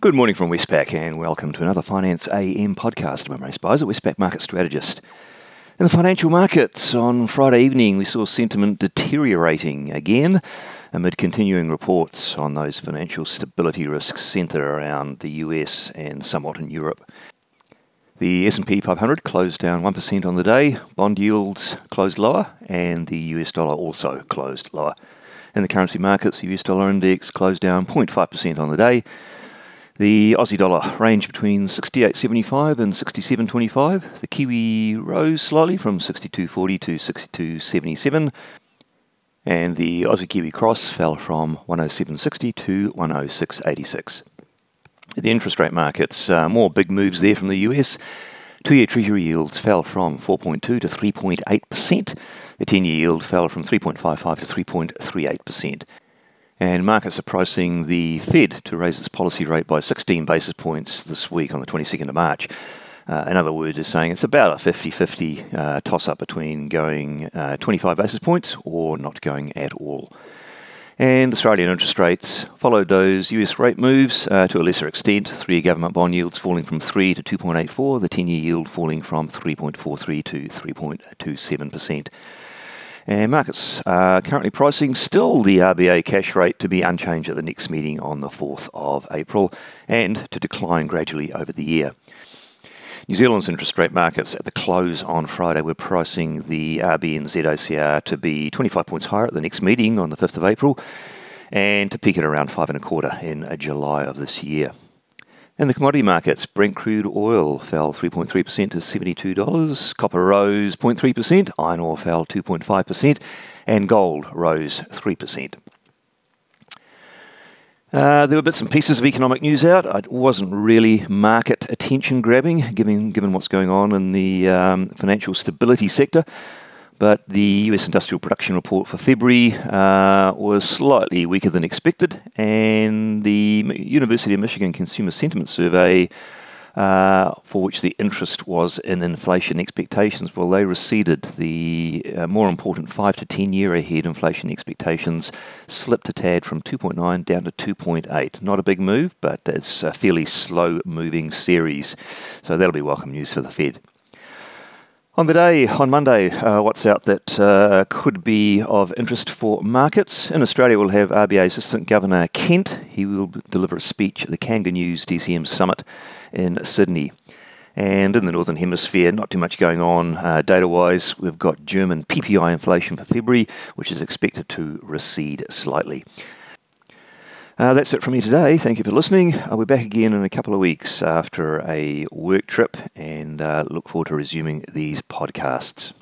Good morning from Westpac and welcome to another Finance AM podcast. I'm Imre Speizer, Westpac Market Strategist. In the financial markets on Friday evening, we saw sentiment deteriorating again amid continuing reports on those financial stability risks centred around the US and somewhat in Europe. The S&P 500 closed down 1% on the day, bond yields closed lower, and the US dollar also closed lower. In the currency markets, the US dollar index closed down 0.5% on the day, the Aussie dollar ranged between 68.75 and 67.25. The Kiwi rose slightly from 62.40 to 62.77. And the Aussie Kiwi cross fell from 107.60 to 106.86. The interest rate markets, uh, more big moves there from the US. Two year Treasury yields fell from 4.2 to 3.8%. The 10 year yield fell from 3.55 to 3.38% and markets are pricing the Fed to raise its policy rate by 16 basis points this week on the 22nd of March. Uh, in other words, it's saying it's about a 50 50 uh, toss up between going uh, 25 basis points or not going at all. And Australian interest rates followed those US rate moves uh, to a lesser extent. Three year government bond yields falling from 3 to 2.84, the 10 year yield falling from 3.43 to 3.27%. And markets are currently pricing still the RBA cash rate to be unchanged at the next meeting on the 4th of April and to decline gradually over the year. New Zealand's interest rate markets at the close on Friday were pricing the RBNZ OCR to be 25 points higher at the next meeting on the 5th of April and to peak at around five and a quarter in July of this year. In the commodity markets, Brent crude oil fell 3.3% to $72. Copper rose 0.3%. Iron ore fell 2.5%. And gold rose 3%. Uh, there were bits and pieces of economic news out. It wasn't really market attention grabbing, given, given what's going on in the um, financial stability sector but the US industrial production report for February uh, was slightly weaker than expected, and the University of Michigan Consumer Sentiment Survey, uh, for which the interest was in inflation expectations, well, they receded. The uh, more important five to ten year ahead inflation expectations slipped a tad from 2.9 down to 2.8. Not a big move, but it's a fairly slow moving series, so that'll be welcome news for the Fed. On the day, on Monday, uh, what's out that uh, could be of interest for markets? In Australia, we'll have RBA Assistant Governor Kent. He will deliver a speech at the KangaNews DCM Summit in Sydney. And in the Northern Hemisphere, not too much going on uh, data wise. We've got German PPI inflation for February, which is expected to recede slightly. Uh, that's it from me today. Thank you for listening. I'll be back again in a couple of weeks after a work trip and uh, look forward to resuming these podcasts.